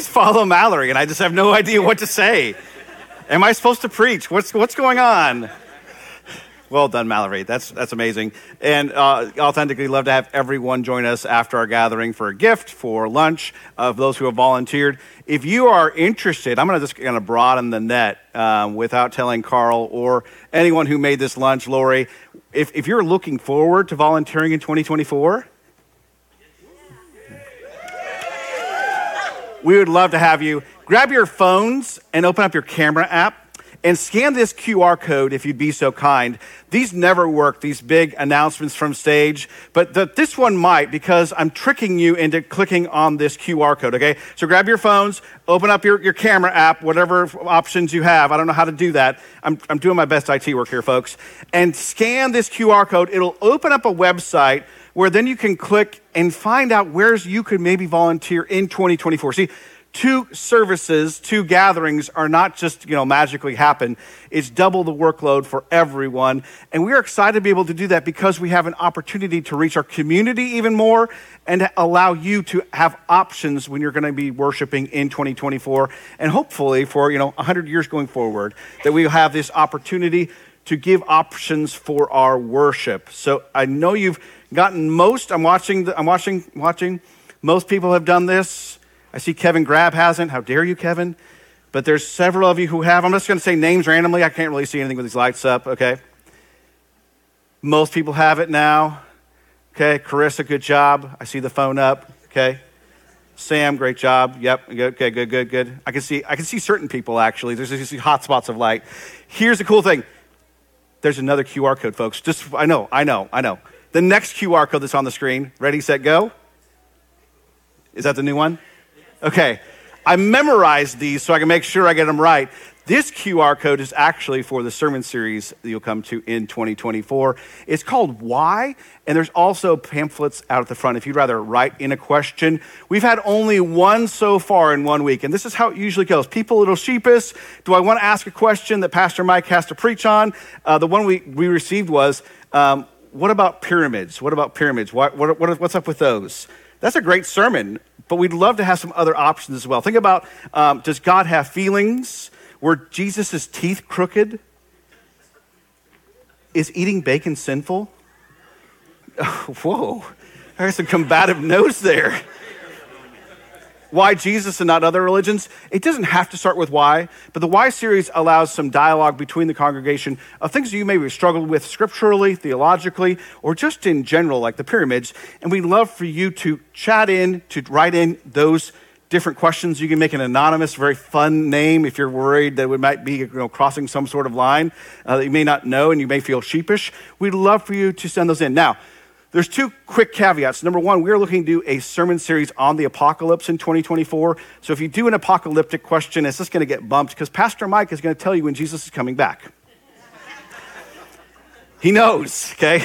always follow Mallory, and I just have no idea what to say. Am I supposed to preach? What's, what's going on? Well done, Mallory. That's, that's amazing. And uh, authentically love to have everyone join us after our gathering for a gift, for lunch, of those who have volunteered. If you are interested, I'm going to just kind of broaden the net um, without telling Carl or anyone who made this lunch, Lori. If, if you're looking forward to volunteering in 2024, we would love to have you. Grab your phones and open up your camera app and scan this QR code if you'd be so kind. These never work, these big announcements from stage, but the, this one might because I'm tricking you into clicking on this QR code, okay? So grab your phones, open up your, your camera app, whatever options you have. I don't know how to do that. I'm, I'm doing my best IT work here, folks. And scan this QR code. It'll open up a website where then you can click and find out where you could maybe volunteer in 2024. See, two services, two gatherings are not just, you know, magically happen. It's double the workload for everyone. And we are excited to be able to do that because we have an opportunity to reach our community even more and allow you to have options when you're going to be worshiping in 2024 and hopefully for, you know, 100 years going forward that we have this opportunity to give options for our worship. So I know you've gotten most I'm watching the, I'm watching watching most people have done this I see Kevin Grab hasn't. How dare you, Kevin? But there's several of you who have. I'm just going to say names randomly. I can't really see anything with these lights up, okay? Most people have it now. Okay, Carissa, good job. I see the phone up. Okay. Sam, great job. Yep. Okay, good, good, good. I can see I can see certain people actually. There's these hot spots of light. Here's the cool thing. There's another QR code, folks. Just I know, I know, I know. The next QR code that's on the screen. Ready, set, go. Is that the new one? Okay, I memorized these so I can make sure I get them right. This QR code is actually for the sermon series that you'll come to in 2024. It's called Why, and there's also pamphlets out at the front if you'd rather write in a question. We've had only one so far in one week, and this is how it usually goes. People a little sheepish. Do I want to ask a question that Pastor Mike has to preach on? Uh, the one we, we received was, um, What about pyramids? What about pyramids? What, what, what, what's up with those? That's a great sermon, but we'd love to have some other options as well. Think about um, does God have feelings? Were Jesus' teeth crooked? Is eating bacon sinful? Oh, whoa, there's some combative notes there why Jesus and not other religions? It doesn't have to start with why, but the why series allows some dialogue between the congregation of things you maybe have struggled with scripturally, theologically, or just in general, like the pyramids. And we'd love for you to chat in, to write in those different questions. You can make an anonymous, very fun name if you're worried that we might be you know, crossing some sort of line uh, that you may not know and you may feel sheepish. We'd love for you to send those in. Now, there's two quick caveats. Number one, we're looking to do a sermon series on the apocalypse in 2024. So if you do an apocalyptic question, it's just going to get bumped because Pastor Mike is going to tell you when Jesus is coming back. he knows, okay?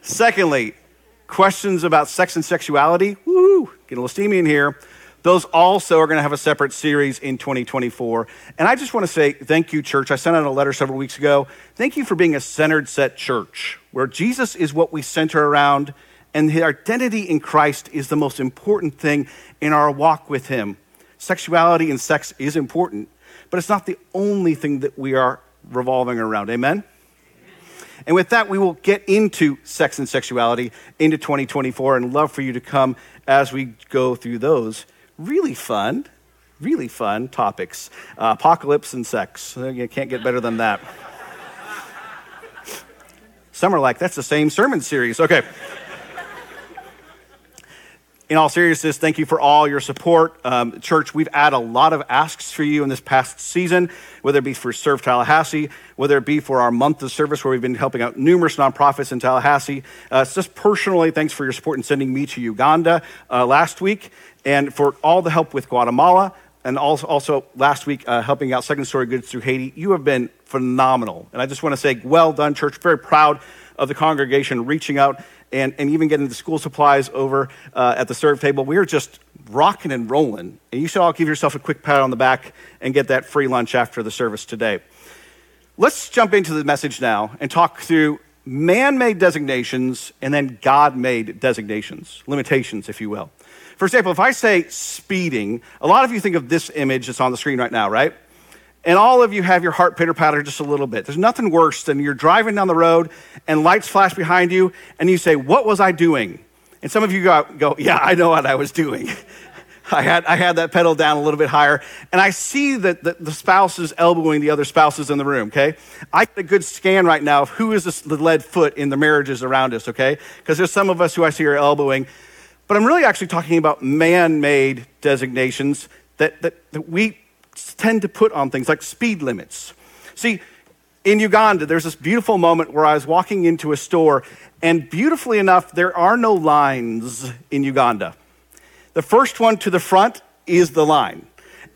Secondly, questions about sex and sexuality. Woo, get a little steamy in here. Those also are going to have a separate series in 2024. And I just want to say thank you, church. I sent out a letter several weeks ago. Thank you for being a centered set church where Jesus is what we center around and the identity in Christ is the most important thing in our walk with Him. Sexuality and sex is important, but it's not the only thing that we are revolving around. Amen? And with that, we will get into sex and sexuality into 2024 and love for you to come as we go through those really fun, really fun topics uh, apocalypse and sex. Uh, you can't get better than that. Some are like, that's the same sermon series. Okay. In all seriousness, thank you for all your support. Um, church, we've had a lot of asks for you in this past season, whether it be for Serve Tallahassee, whether it be for our month of service where we've been helping out numerous nonprofits in Tallahassee. Uh, just personally, thanks for your support in sending me to Uganda uh, last week and for all the help with Guatemala, and also, also last week uh, helping out Second Story Goods through Haiti. You have been phenomenal. And I just want to say, well done, church. Very proud of the congregation reaching out and, and even getting the school supplies over uh, at the serve table. We are just rocking and rolling. And you should all give yourself a quick pat on the back and get that free lunch after the service today. Let's jump into the message now and talk through man made designations and then God made designations, limitations, if you will. For example, if I say speeding, a lot of you think of this image that's on the screen right now, right? And all of you have your heart pitter patter just a little bit. There's nothing worse than you're driving down the road and lights flash behind you and you say, What was I doing? And some of you go, go Yeah, I know what I was doing. I had, I had that pedal down a little bit higher, and I see that the, the spouses elbowing the other spouses in the room, okay? I get a good scan right now of who is the lead foot in the marriages around us, okay? Because there's some of us who I see are elbowing. But I'm really actually talking about man made designations that, that, that we tend to put on things like speed limits. See, in Uganda, there's this beautiful moment where I was walking into a store, and beautifully enough, there are no lines in Uganda. The first one to the front is the line.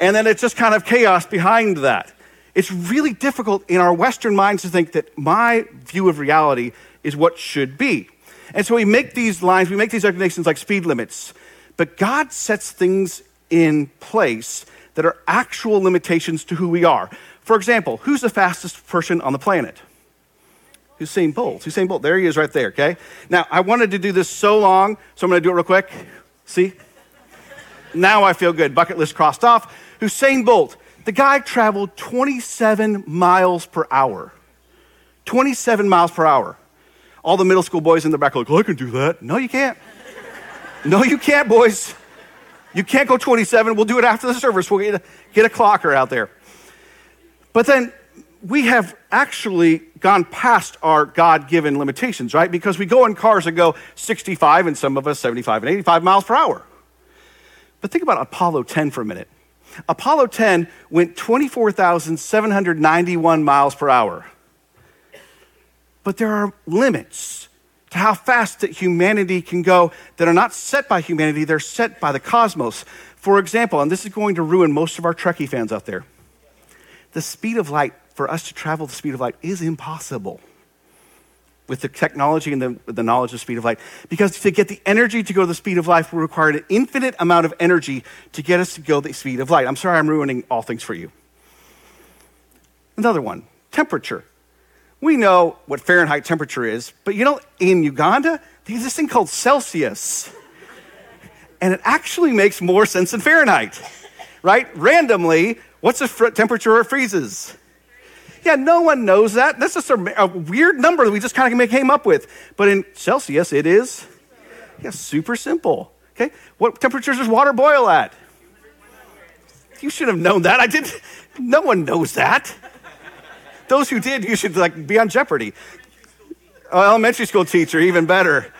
And then it's just kind of chaos behind that. It's really difficult in our Western minds to think that my view of reality is what should be. And so we make these lines, we make these recognitions like speed limits. But God sets things in place that are actual limitations to who we are. For example, who's the fastest person on the planet? Usain Bolt. Usain Bolt. There he is right there, okay? Now, I wanted to do this so long, so I'm going to do it real quick. See? Now I feel good. Bucket list crossed off. Usain Bolt. The guy traveled 27 miles per hour. 27 miles per hour. All the middle school boys in the back are like, oh, I can do that. No, you can't. no, you can't, boys. You can't go 27. We'll do it after the service. We'll get a, get a clocker out there. But then we have actually gone past our God given limitations, right? Because we go in cars that go 65 and some of us 75 and 85 miles per hour. But think about Apollo 10 for a minute. Apollo 10 went 24,791 miles per hour. But there are limits to how fast that humanity can go that are not set by humanity, they're set by the cosmos. For example, and this is going to ruin most of our Trekkie fans out there, the speed of light, for us to travel the speed of light, is impossible with the technology and the, the knowledge of speed of light. Because to get the energy to go the speed of light, we require an infinite amount of energy to get us to go the speed of light. I'm sorry I'm ruining all things for you. Another one temperature. We know what Fahrenheit temperature is, but you know, in Uganda, there's this thing called Celsius. And it actually makes more sense than Fahrenheit, right? Randomly, what's the temperature where it freezes? Yeah, no one knows that. That's just a, a weird number that we just kind of came up with. But in Celsius, it is yeah, super simple. Okay, what temperatures does water boil at? You should have known that. I didn't. No one knows that. Those who did, you should like be on Jeopardy. Elementary school teacher, even better.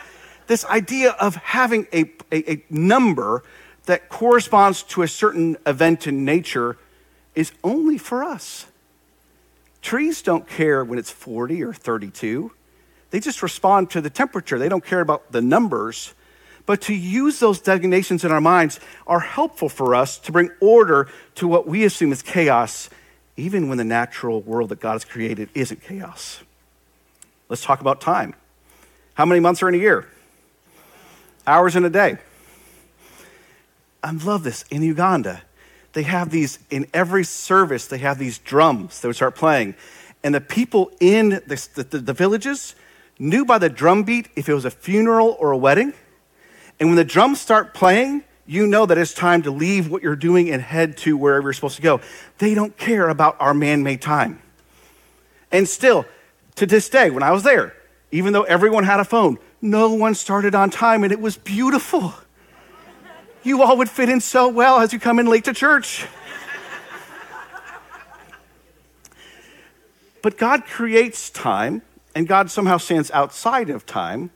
This idea of having a, a, a number that corresponds to a certain event in nature is only for us. Trees don't care when it's 40 or 32. They just respond to the temperature. They don't care about the numbers. But to use those designations in our minds are helpful for us to bring order to what we assume is chaos, even when the natural world that God has created isn't chaos. Let's talk about time. How many months are in a year? Hours in a day. I love this. In Uganda, they have these, in every service, they have these drums that would start playing. And the people in the, the, the villages knew by the drum beat if it was a funeral or a wedding. And when the drums start playing, you know that it's time to leave what you're doing and head to wherever you're supposed to go. They don't care about our man made time. And still, to this day, when I was there, even though everyone had a phone, no one started on time and it was beautiful. You all would fit in so well as you come in late to church. but God creates time, and God somehow stands outside of time.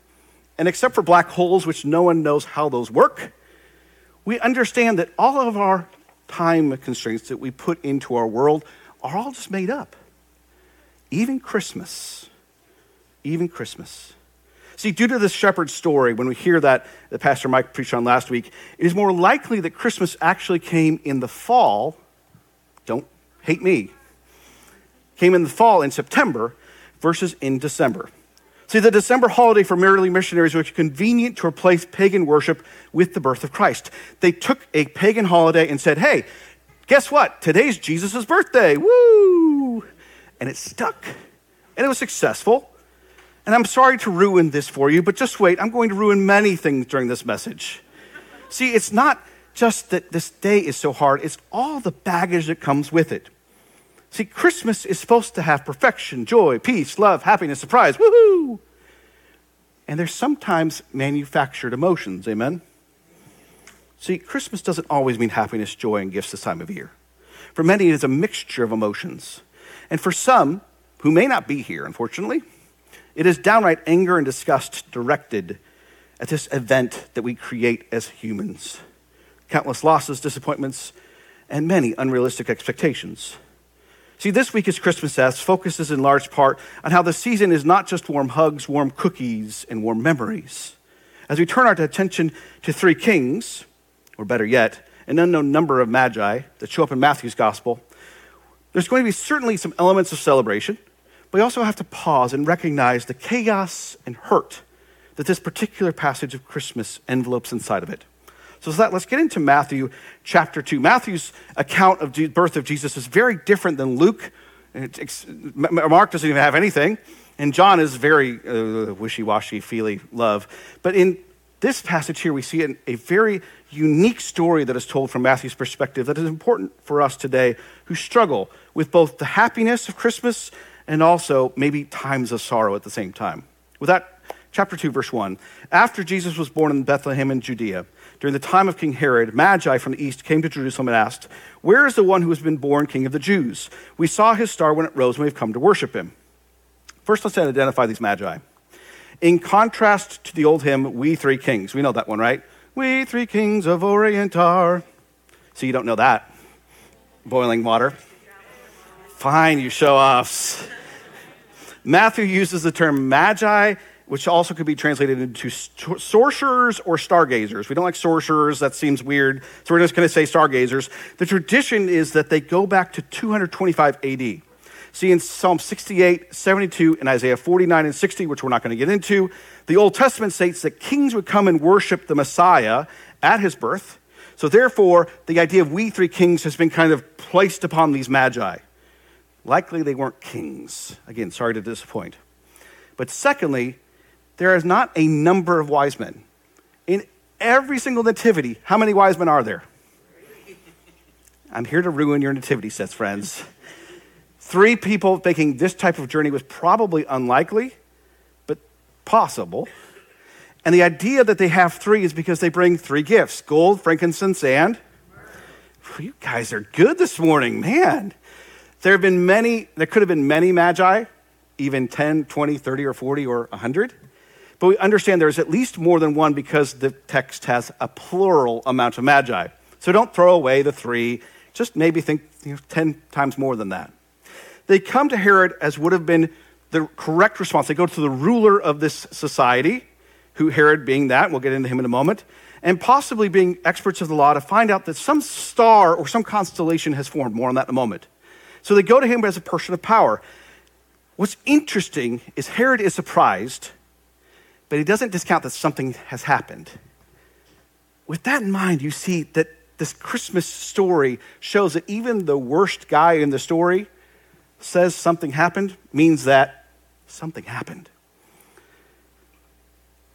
And except for black holes, which no one knows how those work, we understand that all of our time constraints that we put into our world are all just made up. Even Christmas. Even Christmas. See, due to this shepherd story, when we hear that that Pastor Mike preached on last week, it is more likely that Christmas actually came in the fall. Don't hate me. Came in the fall in September versus in December. See, the December holiday for merely missionaries was convenient to replace pagan worship with the birth of Christ. They took a pagan holiday and said, hey, guess what? Today's Jesus' birthday. Woo! And it stuck. And it was successful. And I'm sorry to ruin this for you, but just wait. I'm going to ruin many things during this message. See, it's not just that this day is so hard, it's all the baggage that comes with it. See, Christmas is supposed to have perfection, joy, peace, love, happiness, surprise. Woohoo! And there's sometimes manufactured emotions, amen? See, Christmas doesn't always mean happiness, joy, and gifts this time of year. For many, it is a mixture of emotions. And for some, who may not be here, unfortunately, it is downright anger and disgust directed at this event that we create as humans. Countless losses, disappointments, and many unrealistic expectations. See, this week as Christmas As focuses in large part on how the season is not just warm hugs, warm cookies, and warm memories. As we turn our attention to three kings, or better yet, an unknown number of magi that show up in Matthew's gospel, there's going to be certainly some elements of celebration, but we also have to pause and recognize the chaos and hurt that this particular passage of Christmas envelopes inside of it. So let's get into Matthew chapter 2. Matthew's account of the birth of Jesus is very different than Luke. Mark doesn't even have anything. And John is very uh, wishy washy, feely love. But in this passage here, we see a very unique story that is told from Matthew's perspective that is important for us today who struggle with both the happiness of Christmas and also maybe times of sorrow at the same time. With that, chapter 2, verse 1. After Jesus was born in Bethlehem in Judea, during the time of King Herod, Magi from the east came to Jerusalem and asked, Where is the one who has been born king of the Jews? We saw his star when it rose, and we've come to worship him. First, let's identify these Magi. In contrast to the old hymn, We Three Kings, we know that one, right? We three kings of Orient are. So you don't know that. Boiling water. Fine, you show offs. Matthew uses the term magi which also could be translated into sorcerers or stargazers. We don't like sorcerers, that seems weird, so we're just going to say stargazers. The tradition is that they go back to 225 AD. See, in Psalm 68, 72, and Isaiah 49 and 60, which we're not going to get into, the Old Testament states that kings would come and worship the Messiah at his birth. So, therefore, the idea of we three kings has been kind of placed upon these magi. Likely they weren't kings. Again, sorry to disappoint. But secondly, there is not a number of wise men. In every single nativity, how many wise men are there? I'm here to ruin your nativity sets, friends. Three people making this type of journey was probably unlikely, but possible. And the idea that they have three is because they bring three gifts gold, frankincense, and. You guys are good this morning, man. There have been many, there could have been many magi, even 10, 20, 30, or 40, or 100. But we understand there's at least more than one because the text has a plural amount of magi. So don't throw away the three, just maybe think you know, 10 times more than that. They come to Herod as would have been the correct response. They go to the ruler of this society, who Herod being that, we'll get into him in a moment, and possibly being experts of the law to find out that some star or some constellation has formed. More on that in a moment. So they go to him as a person of power. What's interesting is Herod is surprised but he doesn't discount that something has happened. With that in mind, you see that this Christmas story shows that even the worst guy in the story says something happened, means that something happened.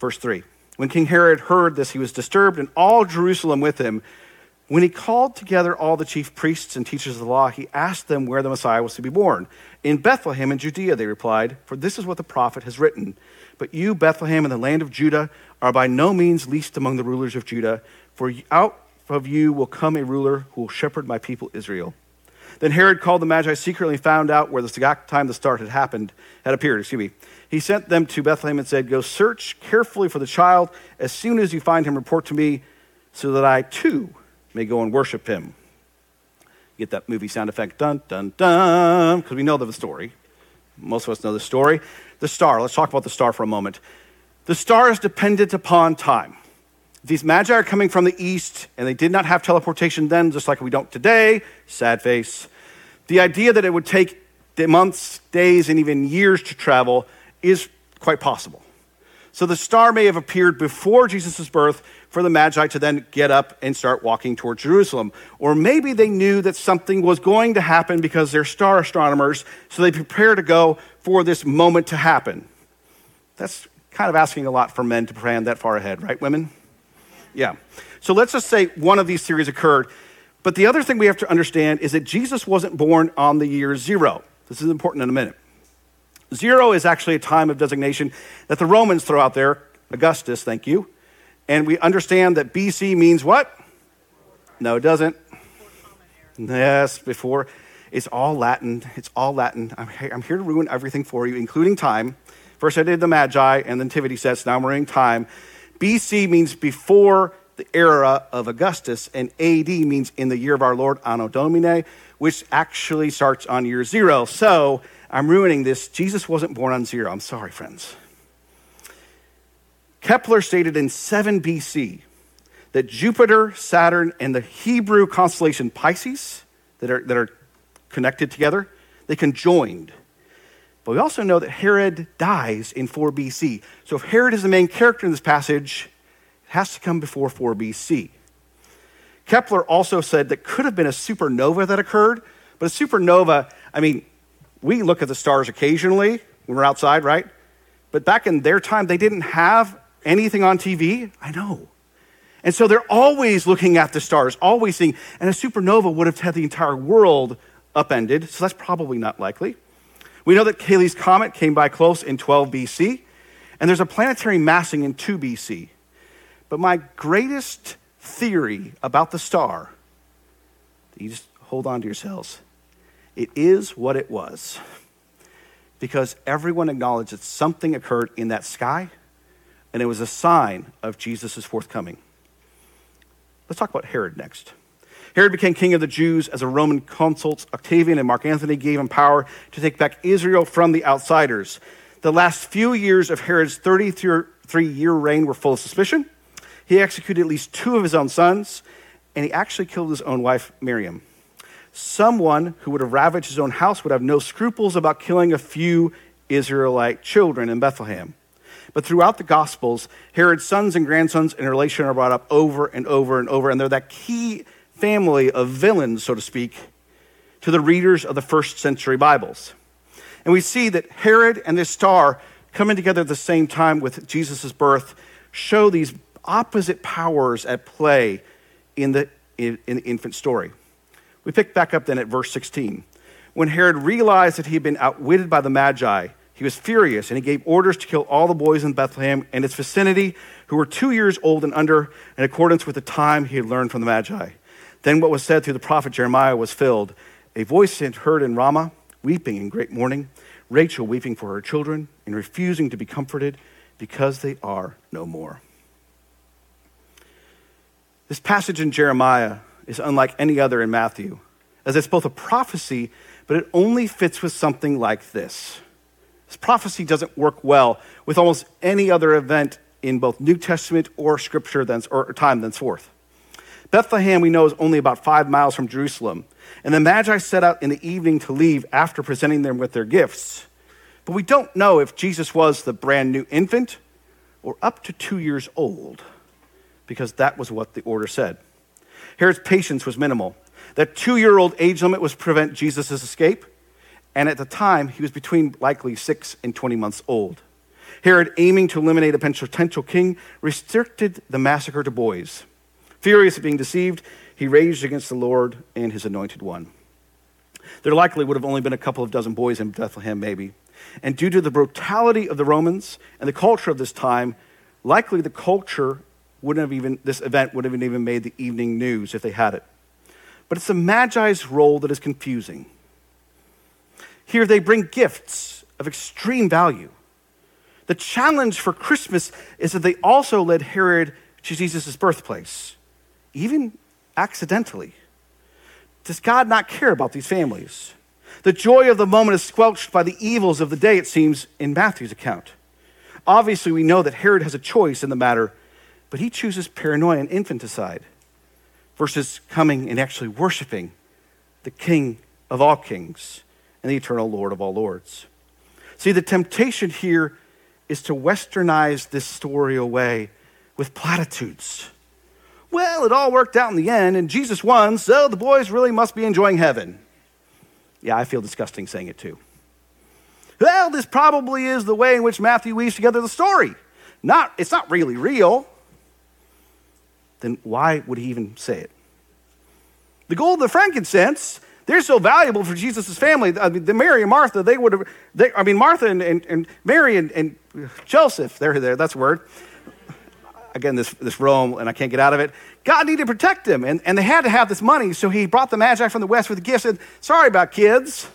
Verse 3 When King Herod heard this, he was disturbed, and all Jerusalem with him. When he called together all the chief priests and teachers of the law, he asked them where the Messiah was to be born. In Bethlehem in Judea, they replied, for this is what the prophet has written. But you, Bethlehem, in the land of Judah, are by no means least among the rulers of Judah, for out of you will come a ruler who will shepherd my people Israel. Then Herod called the Magi secretly and found out where the time the start had happened, had appeared, excuse me. He sent them to Bethlehem and said, Go search carefully for the child. As soon as you find him, report to me, so that I too may go and worship him. Get that movie sound effect, dun, dun, dun, because we know the story. Most of us know the story. The star, let's talk about the star for a moment. The star is dependent upon time. These magi are coming from the east, and they did not have teleportation then, just like we don't today. Sad face. The idea that it would take months, days, and even years to travel is quite possible. So the star may have appeared before Jesus' birth for the Magi to then get up and start walking toward Jerusalem. Or maybe they knew that something was going to happen because they're star astronomers, so they prepare to go for this moment to happen. That's kind of asking a lot for men to plan that far ahead, right, women? Yeah. So let's just say one of these theories occurred. But the other thing we have to understand is that Jesus wasn't born on the year zero. This is important in a minute. Zero is actually a time of designation that the Romans throw out there. Augustus, thank you. And we understand that BC means what? No, it doesn't. Yes, before. It's all Latin. It's all Latin. I'm, I'm here to ruin everything for you, including time. First, I did the Magi and the Nativity sets. Now I'm ruining time. BC means before the era of Augustus, and AD means in the year of our Lord, Anno Domini, which actually starts on year zero. So I'm ruining this. Jesus wasn't born on zero. I'm sorry, friends. Kepler stated in 7 BC that Jupiter, Saturn, and the Hebrew constellation Pisces that are, that are connected together, they conjoined. But we also know that Herod dies in 4 BC. So if Herod is the main character in this passage, it has to come before 4 BC. Kepler also said that could have been a supernova that occurred, but a supernova, I mean, we look at the stars occasionally when we're outside, right? But back in their time, they didn't have anything on TV. I know. And so they're always looking at the stars, always seeing, and a supernova would have had the entire world upended, so that's probably not likely. We know that Halley's Comet came by close in 12 BC, and there's a planetary massing in 2 BC. But my greatest theory about the star, you just hold on to yourselves, it is what it was. Because everyone acknowledged that something occurred in that sky, and it was a sign of Jesus' forthcoming. Let's talk about Herod next. Herod became king of the Jews as a Roman consul. Octavian and Mark Antony gave him power to take back Israel from the outsiders. The last few years of Herod's 33 year reign were full of suspicion. He executed at least two of his own sons, and he actually killed his own wife, Miriam. Someone who would have ravaged his own house would have no scruples about killing a few Israelite children in Bethlehem. But throughout the Gospels, Herod's sons and grandsons in relation are brought up over and over and over, and they're that key family of villains, so to speak, to the readers of the first century Bibles. And we see that Herod and this star coming together at the same time with Jesus' birth show these opposite powers at play in the, in, in the infant story. We pick back up then at verse 16. When Herod realized that he had been outwitted by the Magi, he was furious and he gave orders to kill all the boys in Bethlehem and its vicinity who were two years old and under, in accordance with the time he had learned from the Magi. Then what was said through the prophet Jeremiah was filled. A voice heard in Ramah, weeping in great mourning, Rachel weeping for her children and refusing to be comforted because they are no more. This passage in Jeremiah is unlike any other in Matthew, as it's both a prophecy, but it only fits with something like this. This prophecy doesn't work well with almost any other event in both New Testament or Scripture thence, or time thenceforth. Bethlehem, we know, is only about five miles from Jerusalem. And the Magi set out in the evening to leave after presenting them with their gifts. But we don't know if Jesus was the brand new infant or up to two years old, because that was what the order said. Herod's patience was minimal. That two year old age limit was to prevent Jesus' escape. And at the time, he was between likely six and 20 months old. Herod, aiming to eliminate a potential king, restricted the massacre to boys. Furious at being deceived, he raged against the Lord and his anointed one. There likely would have only been a couple of dozen boys in Bethlehem, maybe. And due to the brutality of the Romans and the culture of this time, likely the culture wouldn't have even, this event wouldn't have even made the evening news if they had it. But it's the Magi's role that is confusing. Here they bring gifts of extreme value. The challenge for Christmas is that they also led Herod to Jesus' birthplace even accidentally. Does God not care about these families? The joy of the moment is squelched by the evils of the day, it seems, in Matthew's account. Obviously, we know that Herod has a choice in the matter, but he chooses paranoia and infanticide versus coming and actually worshiping the King of all kings and the eternal Lord of all lords. See, the temptation here is to westernize this story away with platitudes well, it all worked out in the end, and Jesus won, so the boys really must be enjoying heaven. Yeah, I feel disgusting saying it too. Well, this probably is the way in which Matthew weaves together the story. Not, it's not really real. then why would he even say it? The gold the frankincense, they're so valuable for Jesus' family. I mean, the Mary and Martha, they would have, they, I mean, Martha and, and, and Mary and, and Joseph, there, there, that's a word. Again, this, this Rome, and I can't get out of it. God needed to protect them, and, and they had to have this money, so he brought the Magi from the west with the gifts and, sorry about kids.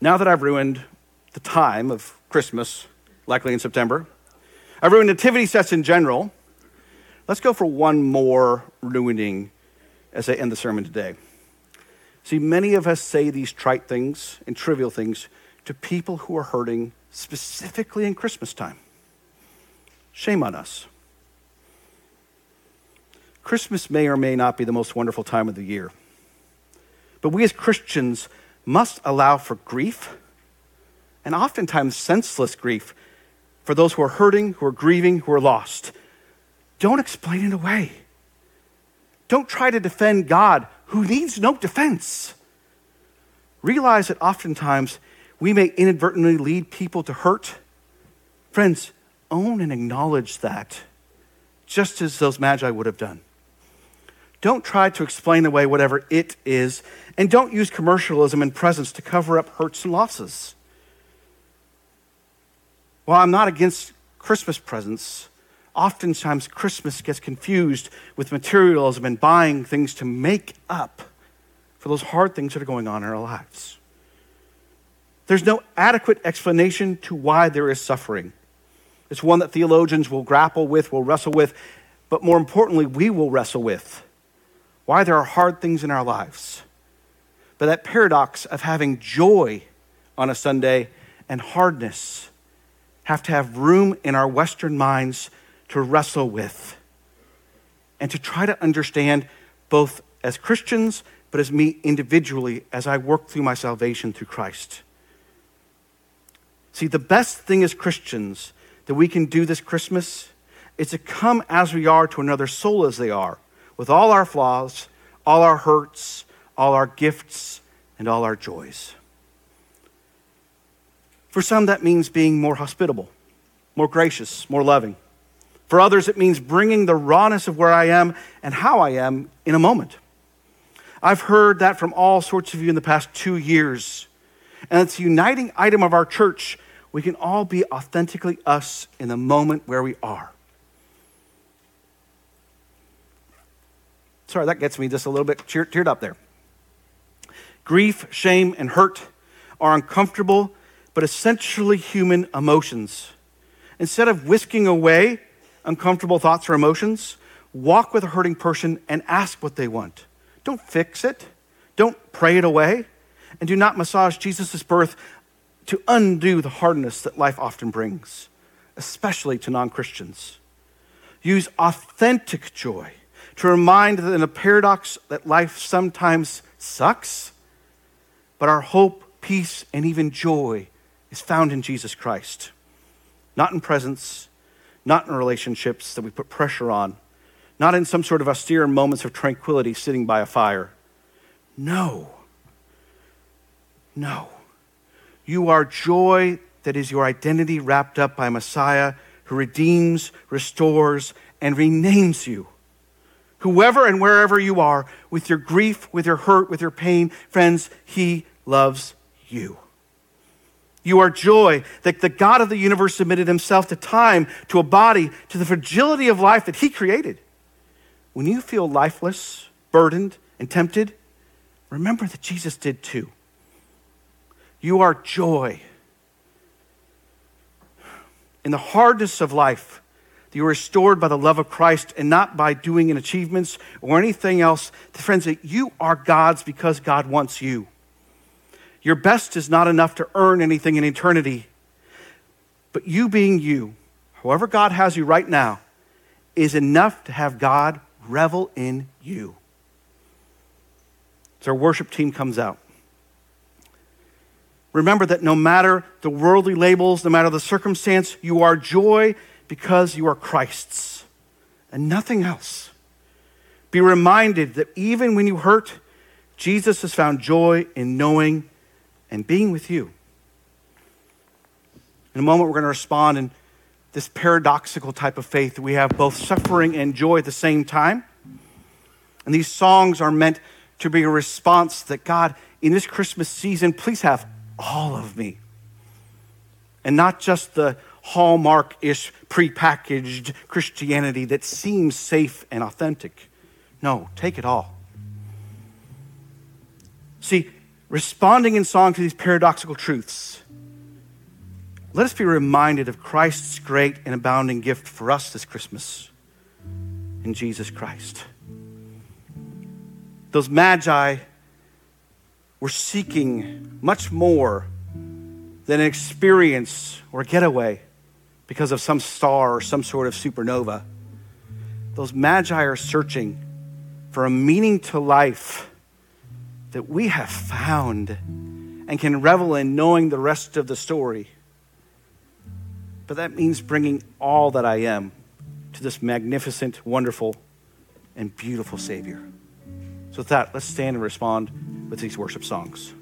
Now that I've ruined the time of Christmas, likely in September, I've ruined nativity sets in general. Let's go for one more ruining as I end the sermon today. See, many of us say these trite things and trivial things to people who are hurting, specifically in Christmas time. Shame on us. Christmas may or may not be the most wonderful time of the year, but we as Christians must allow for grief and oftentimes senseless grief for those who are hurting, who are grieving, who are lost. Don't explain it away. Don't try to defend God who needs no defense. Realize that oftentimes we may inadvertently lead people to hurt. Friends, own and acknowledge that, just as those magi would have done. Don't try to explain away whatever it is, and don't use commercialism and presence to cover up hurts and losses. While I'm not against Christmas presents, oftentimes Christmas gets confused with materialism and buying things to make up for those hard things that are going on in our lives. There's no adequate explanation to why there is suffering. It's one that theologians will grapple with, will wrestle with, but more importantly, we will wrestle with. Why there are hard things in our lives. But that paradox of having joy on a Sunday and hardness have to have room in our Western minds to wrestle with and to try to understand both as Christians, but as me individually as I work through my salvation through Christ. See, the best thing as Christians that we can do this Christmas is to come as we are to another soul as they are, with all our flaws, all our hurts, all our gifts, and all our joys. For some, that means being more hospitable, more gracious, more loving. For others, it means bringing the rawness of where I am and how I am in a moment. I've heard that from all sorts of you in the past two years. And it's a uniting item of our church. We can all be authentically us in the moment where we are. Sorry, that gets me just a little bit teared up there. Grief, shame, and hurt are uncomfortable but essentially human emotions. Instead of whisking away uncomfortable thoughts or emotions, walk with a hurting person and ask what they want. Don't fix it, don't pray it away, and do not massage Jesus' birth to undo the hardness that life often brings, especially to non Christians. Use authentic joy to remind that in a paradox that life sometimes sucks, but our hope, peace, and even joy is found in Jesus Christ, not in presence, not in relationships that we put pressure on, not in some sort of austere moments of tranquility sitting by a fire. No. No. You are joy that is your identity wrapped up by Messiah who redeems, restores, and renames you. Whoever and wherever you are, with your grief, with your hurt, with your pain, friends, He loves you. You are joy that the God of the universe submitted himself to time, to a body, to the fragility of life that he created. When you feel lifeless, burdened, and tempted, remember that Jesus did too. You are joy. In the hardness of life, you are restored by the love of Christ and not by doing in achievements or anything else. The friends, that you are God's because God wants you. Your best is not enough to earn anything in eternity. But you being you, however God has you right now, is enough to have God revel in you. So our worship team comes out. Remember that no matter the worldly labels, no matter the circumstance, you are joy because you are Christ's and nothing else. Be reminded that even when you hurt, Jesus has found joy in knowing and being with you. In a moment, we're going to respond, in this paradoxical type of faith. We have both suffering and joy at the same time. And these songs are meant to be a response that God, in this Christmas season, please have all of me. And not just the hallmark ish, prepackaged Christianity that seems safe and authentic. No, take it all. See, responding in song to these paradoxical truths let us be reminded of Christ's great and abounding gift for us this Christmas in Jesus Christ. Those magi were seeking much more than an experience or getaway because of some star or some sort of supernova. Those magi are searching for a meaning to life that we have found and can revel in knowing the rest of the story. But that means bringing all that I am to this magnificent, wonderful, and beautiful Savior. So, with that, let's stand and respond with these worship songs.